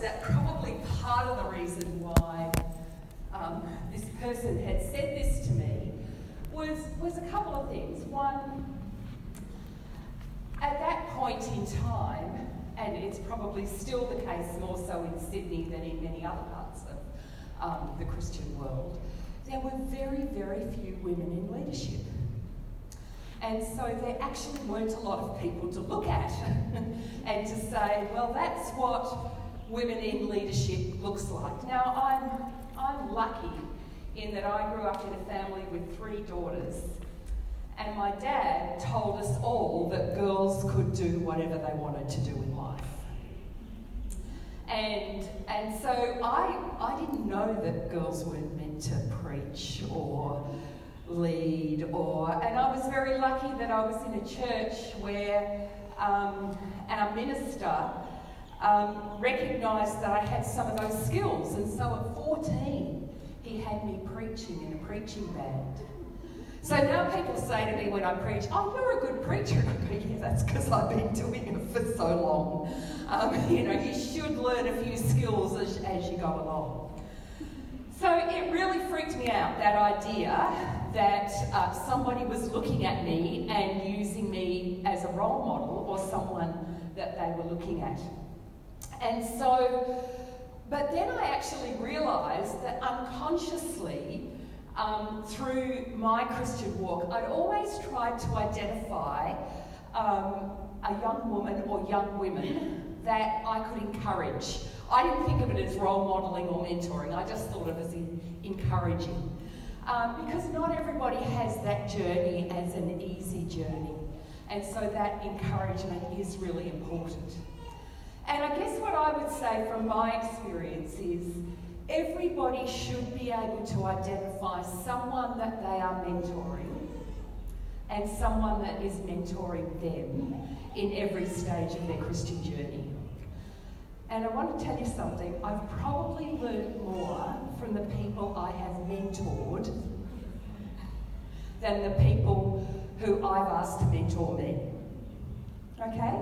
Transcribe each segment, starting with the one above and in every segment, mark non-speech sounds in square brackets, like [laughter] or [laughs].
that probably part of the reason why um, this person had said this to me was, was a couple of things. One, at that point in time, and it's probably still the case more so in Sydney than in many other parts of um, the Christian world, there were very, very few women in leadership. And so there actually weren't a lot of people to look at [laughs] and to say, well, that's what women in leadership looks like. Now, I'm, I'm lucky in that I grew up in a family with three daughters, and my dad told us all that girls could do whatever they wanted to do in life. And, and so I, I didn't know that girls weren't meant to preach or lead or and I was very lucky that I was in a church where um, our minister um, recognised that I had some of those skills and so at 14 he had me preaching in a preaching band. So now people say to me when I preach, oh, you're a good preacher. [laughs] yeah, that's because I've been doing it for so long. Um, [laughs] you know, you should learn a few skills as, as you go along. So it really freaked me out, that idea that uh, somebody was looking at me and using me as a role model or someone that they were looking at. And so, but then I actually realised that unconsciously, um, through my Christian walk, I'd always tried to identify um, a young woman or young women that I could encourage. I didn't think of it as role modelling or mentoring, I just thought of it as encouraging. Um, because not everybody has that journey as an easy journey. And so that encouragement is really important. And I guess what I would say from my experience is everybody should be able to identify someone that they are mentoring and someone that is mentoring them in every stage of their Christian journey. And I want to tell you something, I've probably learned more from the people I have mentored than the people who I've asked to mentor me. Okay?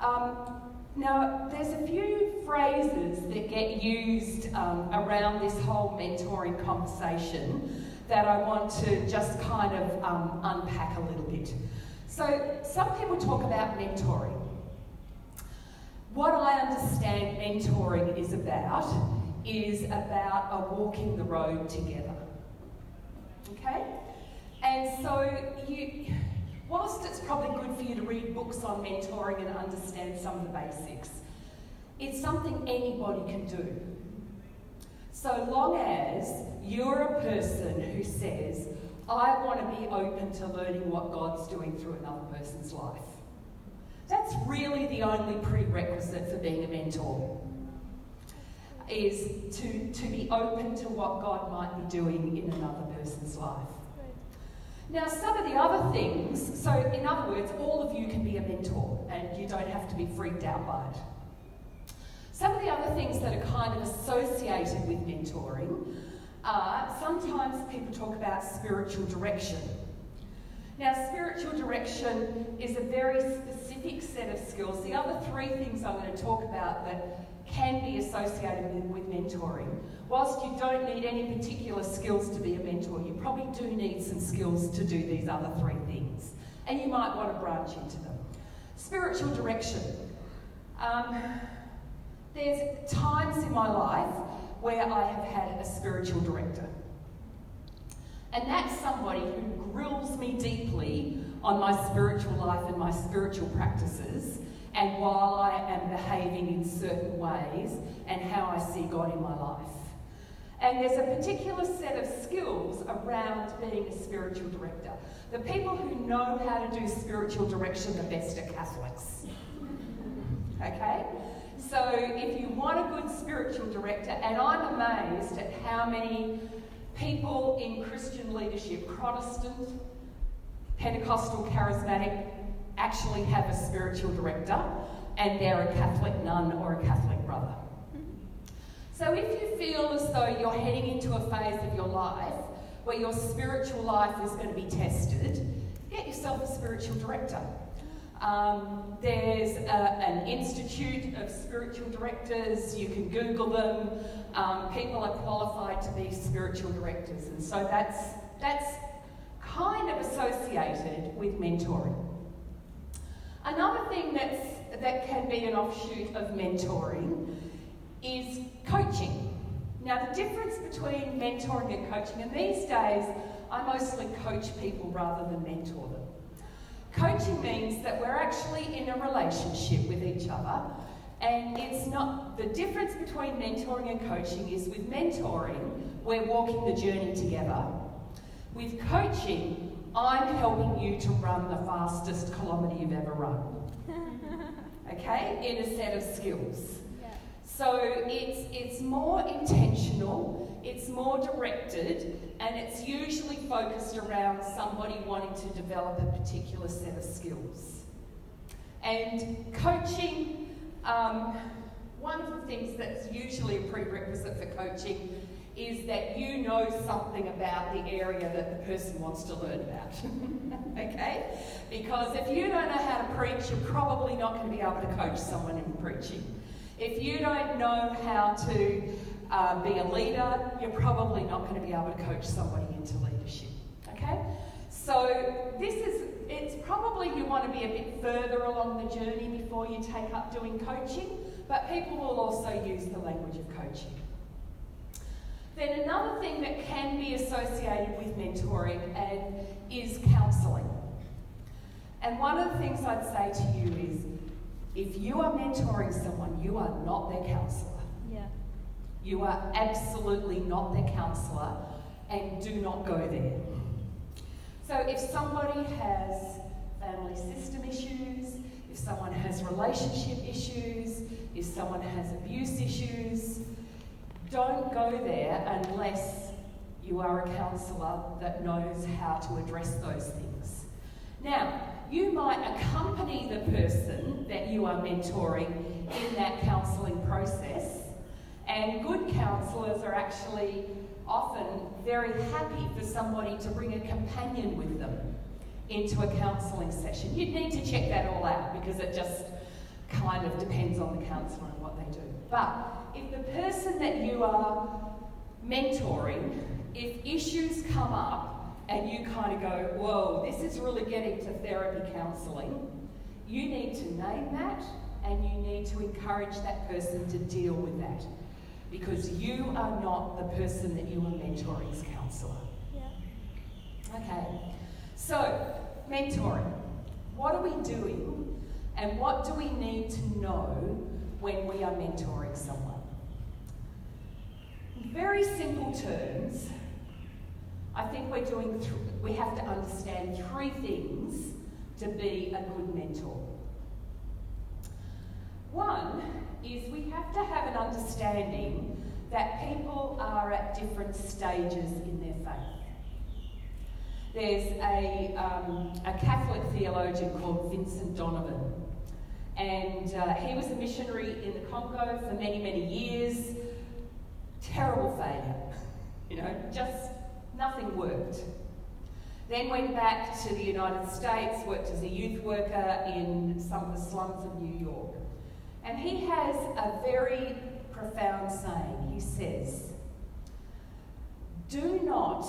Um, now, there's a few phrases that get used um, around this whole mentoring conversation that I want to just kind of um, unpack a little bit. So, some people talk about mentoring. What I understand mentoring is about is about a walking the road together. Okay? And so you whilst it's probably good for you to read books on mentoring and understand some of the basics, it's something anybody can do. So long as you're a person who says, I want to be open to learning what God's doing through another person's life. That's really the only prerequisite for being a mentor. Is to, to be open to what God might be doing in another person's life. Now, some of the other things, so in other words, all of you can be a mentor and you don't have to be freaked out by it. Some of the other things that are kind of associated with mentoring are sometimes people talk about spiritual direction. Now, spiritual direction is a very specific set of skills. The other three things I'm going to talk about that can be associated with, mentoring. Whilst you don't need any particular skills to be a mentor, you probably do need some skills to do these other three things. And you might want to branch into them. Spiritual direction. Um, there's times in my life where I have had a spiritual director. And that's somebody who grills me deeply on my spiritual life and my spiritual practices and while I am behaving in certain ways and how I see God in my life. And there's a particular set of skills around being a spiritual director. The people who know how to do spiritual direction the best are Catholics. Okay? So if you want a good spiritual director, and I'm amazed at how many people in Christian leadership, Protestant, Pentecostal, charismatic, actually have a spiritual director and they're a Catholic nun or a Catholic. So if you feel as though you're heading into a phase of your life where your spiritual life is going to be tested, get yourself a spiritual director. Um, there's a, an institute of spiritual directors. You can Google them. Um, people are qualified to be spiritual directors, and so that's that's kind of associated with mentoring. Another thing that's that can be an offshoot of mentoring is coaching. Now, the difference between mentoring and coaching, and these days I mostly coach people rather than mentor them. Coaching means that we're actually in a relationship with each other, and it's not the difference between mentoring and coaching is with mentoring, we're walking the journey together. With coaching, I'm helping you to run the fastest kilometre you've ever run. [laughs] Okay, in a set of skills. So it's, it's more intentional, it's more directed, and it's usually focused around somebody wanting to develop a particular set of skills. And coaching, um, one of the things that's usually a prerequisite for coaching is that you know something about the area that the person wants to learn about. [laughs] okay? Because if you don't know how to preach, you're probably not going to be able to coach someone in preaching. If you don't know how to uh, be a leader, you're probably not going to be able to coach somebody into leadership. Okay? So this is, it's probably you want to be a bit further along the journey before you take up doing coaching, but people will also use the language of coaching. Then another thing that can be associated with mentoring and is counselling. And one of the things I'd say to you is if you are mentoring someone, you are not their counsellor. Yeah. You are absolutely not their counsellor and do not go there. So if somebody has family system issues, if someone has relationship issues, if someone has abuse issues, don't go there unless you are a counsellor that knows how to address those things. Now, you might accompany the person that you are mentoring in that counselling process, and good counsellors are actually often very happy for somebody to bring a companion with them into a counselling session. You'd need to check that all out because it just kind of depends on the counsellor and what they do. But if the person that you are mentoring, if issues come up and you kind of go, whoa, this is really getting to therapy counselling, you need to name that and you need to encourage that person to deal with that because you are not the person that you are mentoring's counsellor. Yeah. Okay, so mentoring. What are we doing and what do we need to know when we are mentoring someone? In very simple terms, I think we're doing, th- we have to understand three things to be a good mentor. One is we have to have an understanding that people are at different stages in their faith. There's a, um, a Catholic theologian called Vincent Donovan, and uh, he was a missionary in the Congo for many, many years. Terrible failure, you know, just nothing worked. Then went back to the United States, worked as a youth worker in some of the slums of New York. And he has a very profound saying. He says, Do not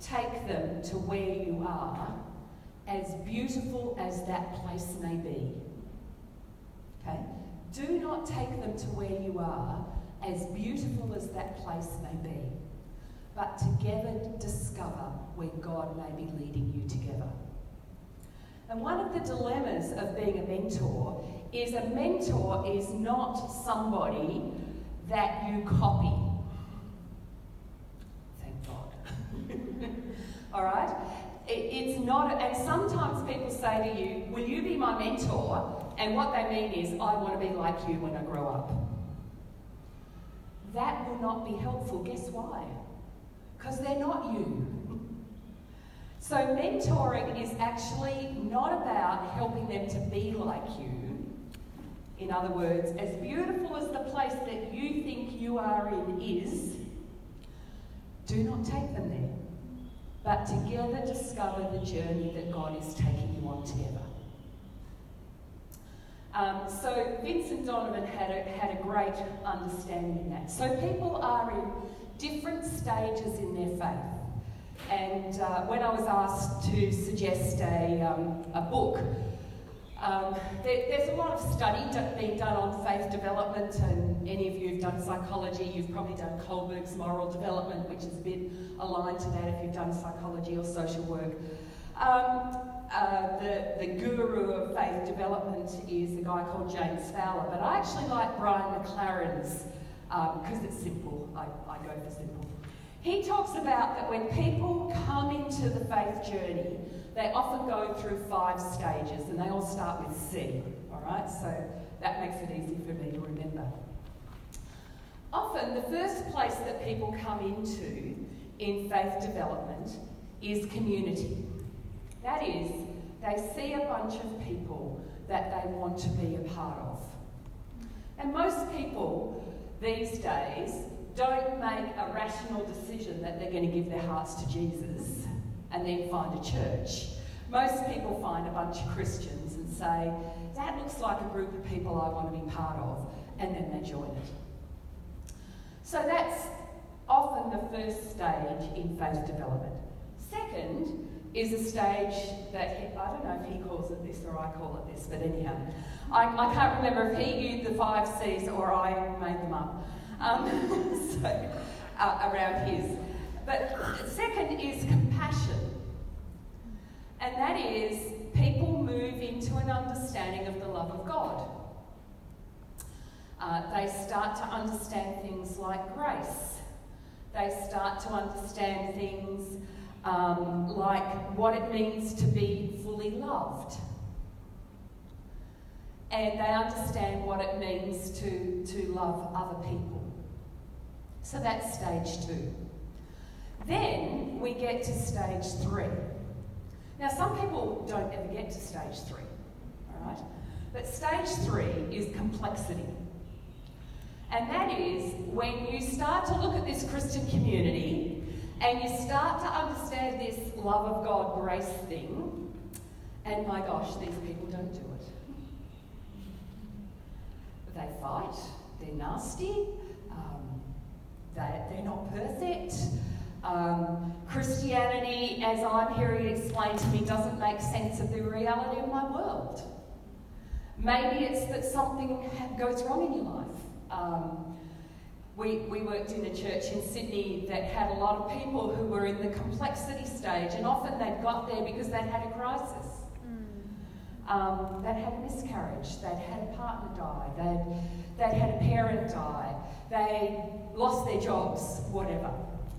take them to where you are, as beautiful as that place may be. Okay? Do not take them to where you are, as beautiful as that place may be, but together discover where God may be leading you together. And one of the dilemmas of being a mentor is a mentor is not somebody that you copy. Thank God. [laughs] All right? It, it's not, and sometimes people say to you, Will you be my mentor? And what they mean is, I want to be like you when I grow up. That will not be helpful. Guess why? Because they're not you. So, mentoring is actually not about helping them to be like you. In other words, as beautiful as the place that you think you are in is, do not take them there, but together discover the journey that God is taking you on together. Um, so Vincent Donovan had a, had a great understanding in that. So people are in different stages in their faith. And uh, when I was asked to suggest a, um, a book, um, there, there's a lot of study being done on faith development, and any of you who've done psychology, you've probably done Kohlberg's moral development, which is a bit aligned to that if you've done psychology or social work. Um, uh, the, the guru of faith development is a guy called James Fowler, but I actually like Brian McLaren's because um, it's simple. I, I go for simple. He talks about that when people come into the faith journey, they often go through five stages and they all start with C. All right, so that makes it easy for me to remember. Often, the first place that people come into in faith development is community. That is, they see a bunch of people that they want to be a part of. And most people these days don't make a rational decision that they're going to give their hearts to Jesus and then find a church. Most people find a bunch of Christians and say, that looks like a group of people I want to be part of, and then they join it. So that's often the first stage in faith development. Second is a stage that I don't know if he calls it this or I call it this, but anyhow, I, I can't remember if he used the five C's or I made them up um, [laughs] so, uh, around his. But second is compassion, and that is people move into an understanding of the love of God. Uh, they start to understand things like grace. They start to understand things um, like what it means to be fully loved. And they understand what it means to, to love other people. So that's stage two. Then we get to stage three. Now, some people don't ever get to stage three, all right? But stage three is complexity. And that is when you start to look at this Christian community and you start to understand this love of God grace thing, and my gosh, these people don't do it. They fight, they're nasty, um, they, they're not perfect. Um, Christianity, as I'm hearing it explained to me, doesn't make sense of the reality of my world. Maybe it's that something goes wrong in your life. Um, we, we worked in a church in Sydney that had a lot of people who were in the complexity stage, and often they'd got there because they'd had a crisis. Um, they'd had a miscarriage, they'd had a partner die, they'd, they'd had a parent die, they lost their jobs, whatever.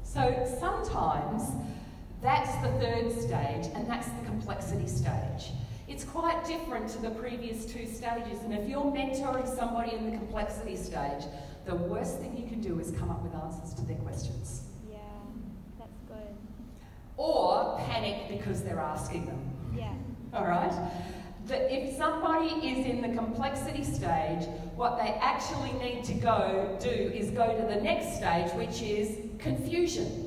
So sometimes that's the third stage, and that's the complexity stage. It's quite different to the previous two stages, and if you're mentoring somebody in the complexity stage, the worst thing you can do is come up with answers to their questions. Yeah, that's good. Or panic because they're asking them. Yeah. All right? That if somebody is in the complexity stage, what they actually need to go do is go to the next stage, which is confusion.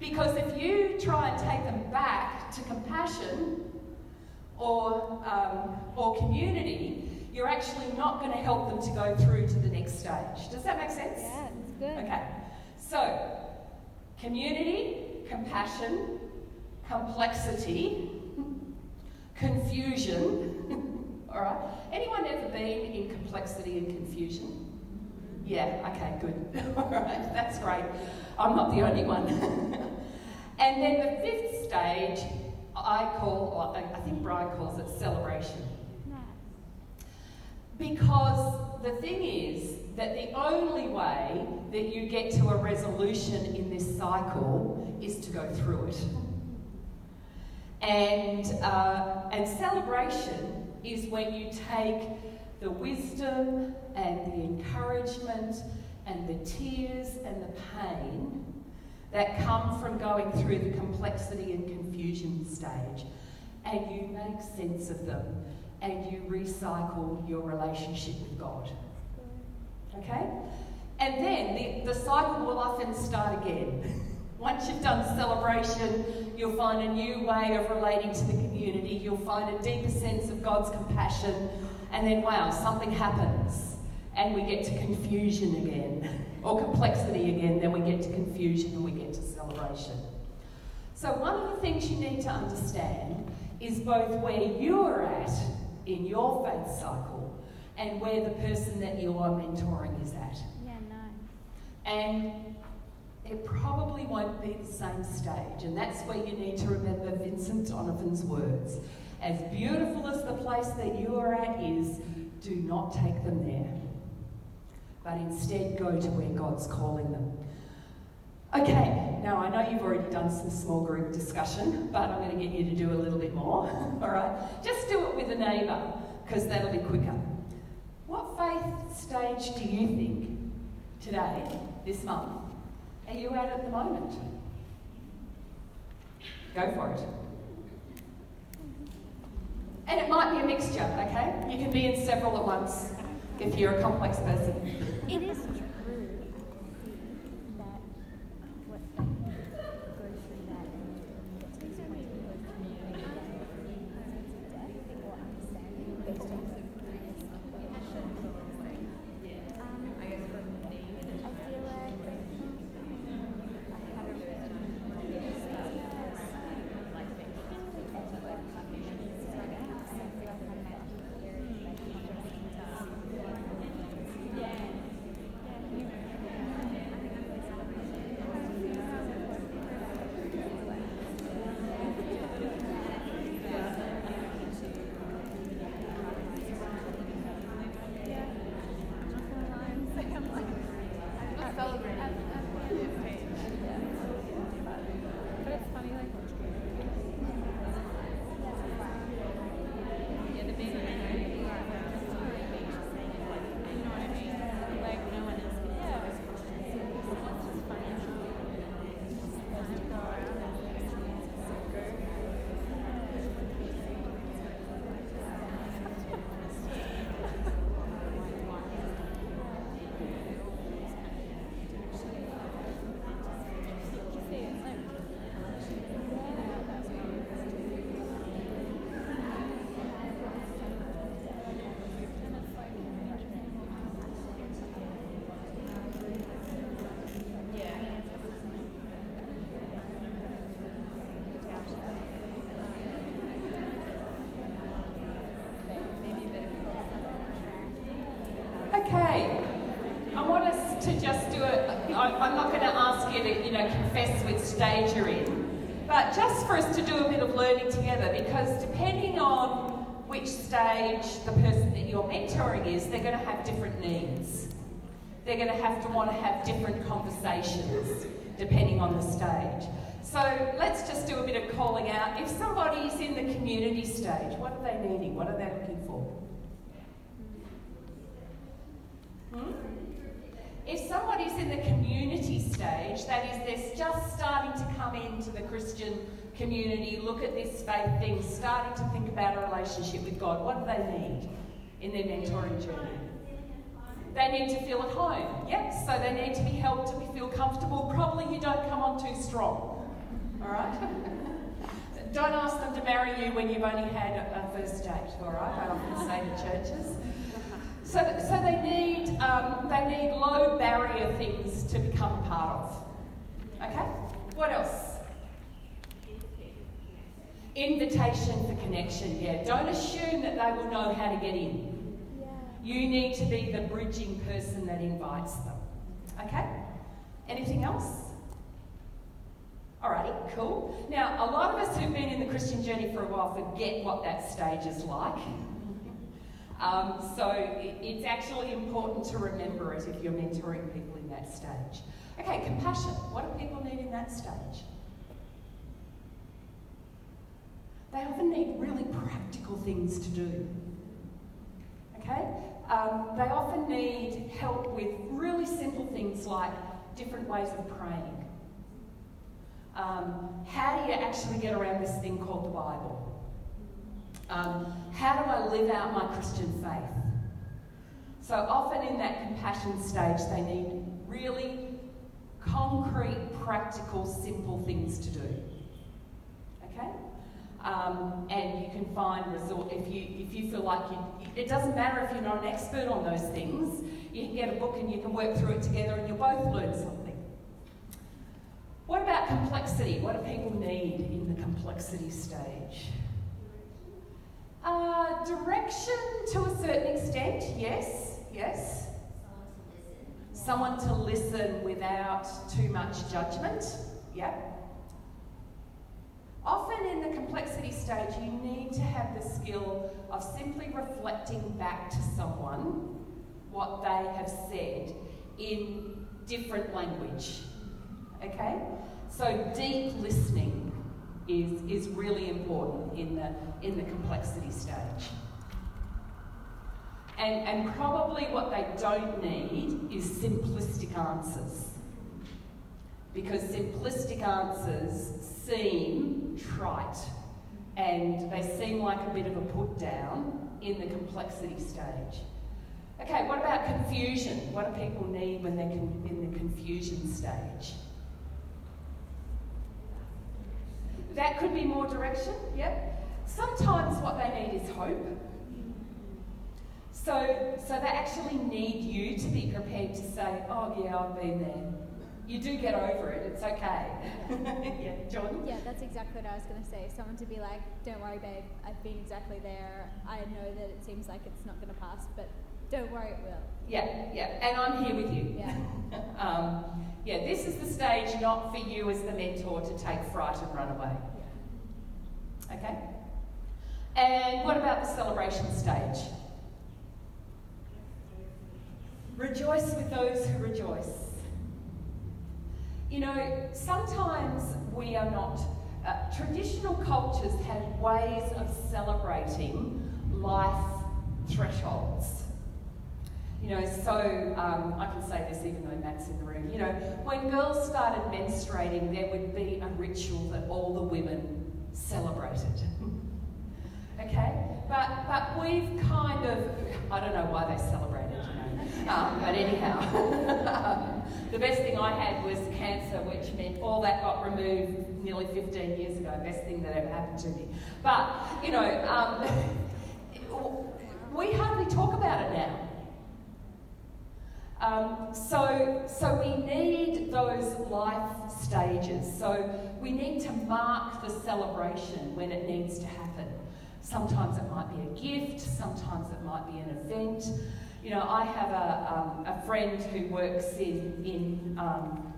Because if you try and take them back to compassion or, um, or community, you're actually not going to help them to go through to the next stage. Does that make sense? Yeah, it's good. Okay. So, community, compassion, complexity, confusion. [laughs] All right. Anyone ever been in complexity and confusion? Yeah, okay, good. [laughs] All right, that's great. I'm not the only one. [laughs] and then the fifth stage, I call, I think Brian calls it celebration. Because the thing is that the only way that you get to a resolution in this cycle is to go through it. And, uh, and celebration is when you take the wisdom and the encouragement and the tears and the pain that come from going through the complexity and confusion stage and you make sense of them and you recycle your relationship with God. Okay? And then the, the cycle will often start again. [laughs] Once you've done celebration, you'll find a new way of relating to the community. You'll find a deeper sense of God's compassion. And then, wow, something happens. And we get to confusion again, or complexity again. Then we get to confusion and we get to celebration. So, one of the things you need to understand is both where you're at in your faith cycle and where the person that you are mentoring is at. Yeah, no. And it probably won't be the same stage. And that's where you need to remember Vincent Donovan's words. As beautiful as the place that you are at is, do not take them there. But instead go to where God's calling them. Okay, now I know you've already done some small group discussion, but I'm going to get you to do a little bit more. [laughs] All right? Just do it with a neighbour, because that'll be quicker. What faith stage do you think today, this month, are you at at the moment? Go for it. And it might be a mixture, okay? You can be in several at once if you're a complex person. It is stage you're in, but just for us to do a bit of learning together, because depending on which stage the person that you're mentoring is, they're going to have different needs. They're going to have to want to have different conversations depending on the stage. So let's just do a bit of calling out. If somebody's in the community stage, what are they needing? What are they looking for? Hmm? If somebody's in the community stage, that is, they're just starting to come into the Christian community, look at this faith thing, starting to think about a relationship with God, what do they need in their mentoring journey? They need to feel at home, yep, so they need to be helped to feel comfortable. Probably you don't come on too strong, all right? [laughs] don't ask them to marry you when you've only had a first date, all right? I often say to churches. So, so they need um, need low barrier things to become a part of. Okay. What else? Invitation for connection. Yeah. Don't assume that they will know how to get in. Yeah. You need to be the bridging person that invites them. Okay. Anything else? Alrighty, cool. Now, a lot of us who've been in the Christian journey for a while forget what that stage is like. Um, so it, it's actually important to remember it if you're mentoring people in that stage. Okay, compassion. What do people need in that stage? They often need really practical things to do. Okay? Um, they often need help with really simple things like different ways of praying. Um, how do you actually get around this thing called the Bible? Um, how do I live out my Christian faith? So often in that compassion stage, they need really concrete, practical, simple things to do. Okay? Um, and you can find resort if you if you feel like you. It doesn't matter if you're not an expert on those things. You can get a book and you can work through it together, and you'll both learn something. What about complexity? What do people need in the complexity stage? Uh, direction to a certain extent, yes, yes. Someone to listen without too much judgment, yeah. Often in the complexity stage, you need to have the skill of simply reflecting back to someone what they have said in different language. Okay? So deep listening is, is really important in the, in the complexity stage. And, and probably what they don't need is simplistic answers. Because simplistic answers seem trite and they seem like a bit of a put down in the complexity stage. Okay, what about confusion? What do people need when they're in the confusion stage? That could be more direction, yep. Sometimes what they need is hope. So, so they actually need you to be prepared to say, oh yeah, I've been there. You do get over it, it's okay. [laughs] yeah, John? Yeah, that's exactly what I was going to say. Someone to be like, don't worry, babe, I've been exactly there. I know that it seems like it's not going to pass, but don't worry, it will. Yeah, yeah, and I'm here with you. Yeah. [laughs] um, yeah, this is the stage not for you as the mentor to take fright and run away. Okay? And what about the celebration stage? Rejoice with those who rejoice. You know, sometimes we are not. Uh, traditional cultures have ways of celebrating life thresholds. You know, so um, I can say this even though Matt's in the room. You know, when girls started menstruating, there would be a ritual that all the women celebrated. [laughs] okay? But, but we've kind of, I don't know why they celebrated, you know. Um, but anyhow, [laughs] the best thing I had was cancer, which meant all that got removed nearly 15 years ago. Best thing that ever happened to me. But, you know, um, [laughs] we hardly talk about it now. Um, so, so we need those life stages. So we need to mark the celebration when it needs to happen. Sometimes it might be a gift, sometimes it might be an event. You know, I have a, um, a friend who works in, in, um,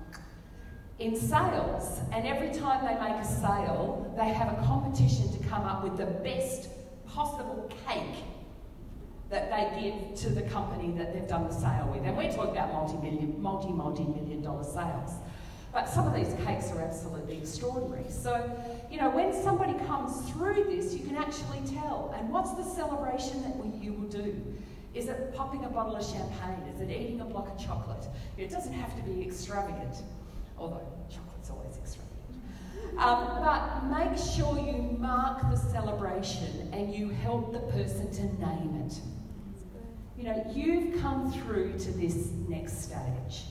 in sales, and every time they make a sale, they have a competition to come up with the best possible cake that they give to the company that they've done the sale with. And we're talking about multi-million, multi, multi-million dollar sales. But some of these cakes are absolutely extraordinary. So, you know, when somebody comes through this, you can actually tell. And what's the celebration that we, you will do? Is it popping a bottle of champagne? Is it eating a block of chocolate? It doesn't have to be extravagant, although chocolate's always extravagant. Um, but make sure you mark the celebration and you help the person to name it. You know, you've come through to this next stage.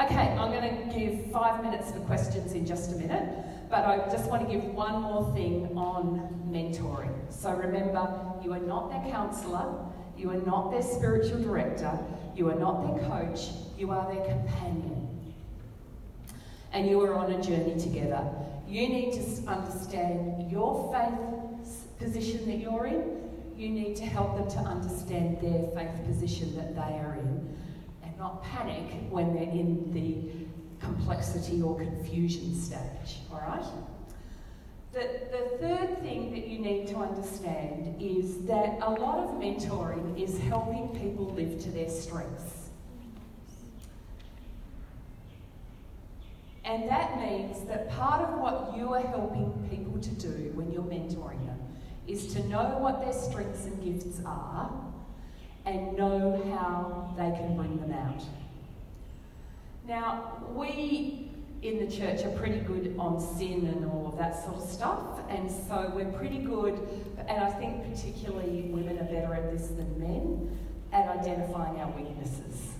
Okay, I'm going to give five minutes for questions in just a minute, but I just want to give one more thing on mentoring. So remember, you are not their counsellor, you are not their spiritual director, you are not their coach, you are their companion. And you are on a journey together. You need to understand your faith position that you're in. You need to help them to understand their faith position that they are in and not panic when they're in the complexity or confusion stage, all right? The, the third thing that you need to understand is that a lot of mentoring is helping people live to their strengths. And that means that part of what you are helping people to do when you're mentoring them is to know what their strengths and gifts are and know how they can bring them out. Now, we in the church are pretty good on sin and all of that sort of stuff, and so we're pretty good, and I think particularly women are better at this than men, at identifying our weaknesses.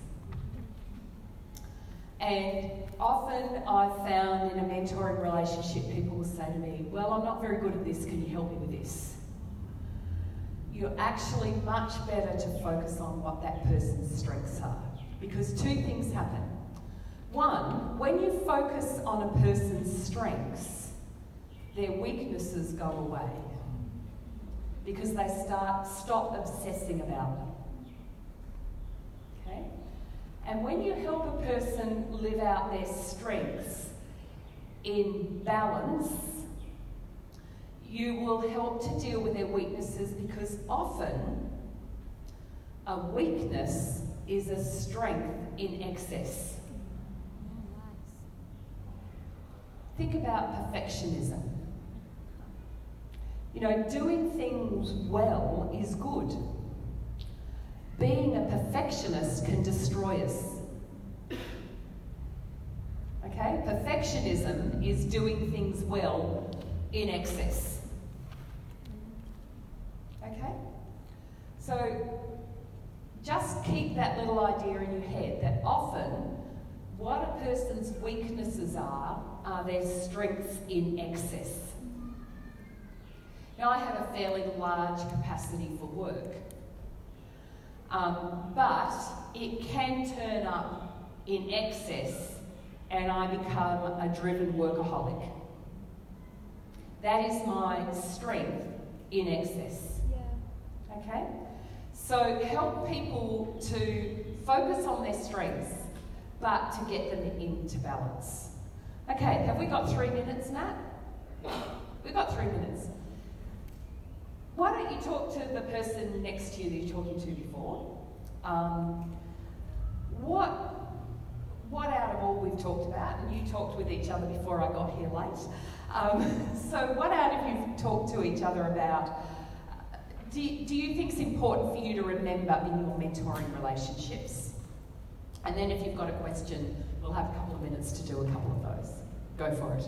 And often I've found in a mentoring relationship, people will say to me, Well, I'm not very good at this, can you help me with this? You're actually much better to focus on what that person's strengths are. Because two things happen. One, when you focus on a person's strengths, their weaknesses go away. Because they start stop obsessing about them. Okay? And when you help a person live out their strengths in balance, you will help to deal with their weaknesses because often a weakness is a strength in excess. Think about perfectionism. You know, doing things well is good. Being a perfectionist can destroy us. Okay? Perfectionism is doing things well in excess. Okay? So just little idea in your head that often what a person's weaknesses are are their strengths in excess. Now, I have a fairly large capacity for work, um, but it can turn up in excess and I become a driven workaholic. That is my strength in excess. Okay? So help people to focus on their strengths, but to get them into balance. Okay, have we got three minutes, Matt? We've got three minutes. Why don't you talk to the person next to you that you're talking to before? Um, what, what out of all we've talked about, and you talked with each other before I got here late, um, [laughs] so what out of you've talked to each other about do you, do you think it's important for you to remember in your mentoring relationships? And then if you've got a question, we'll have a couple of minutes to do a couple of those. Go for it.